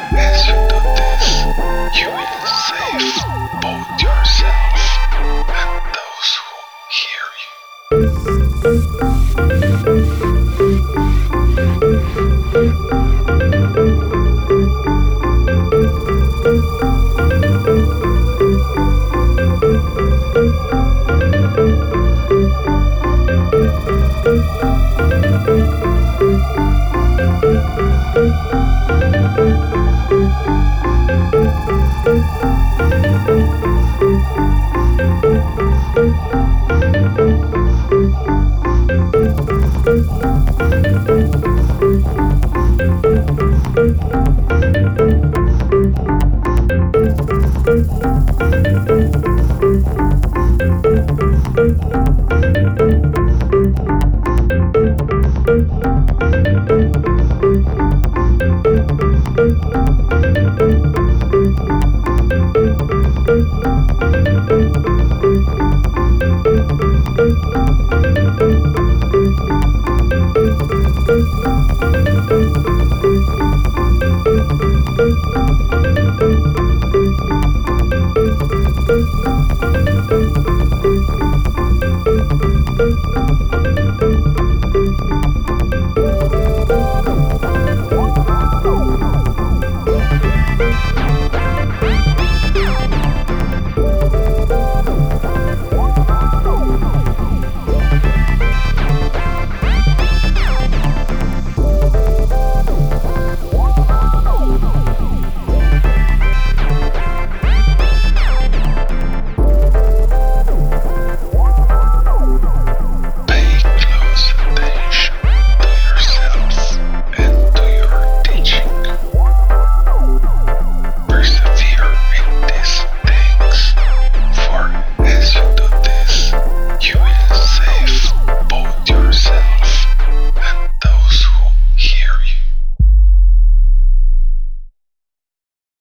As you do this, you will save both.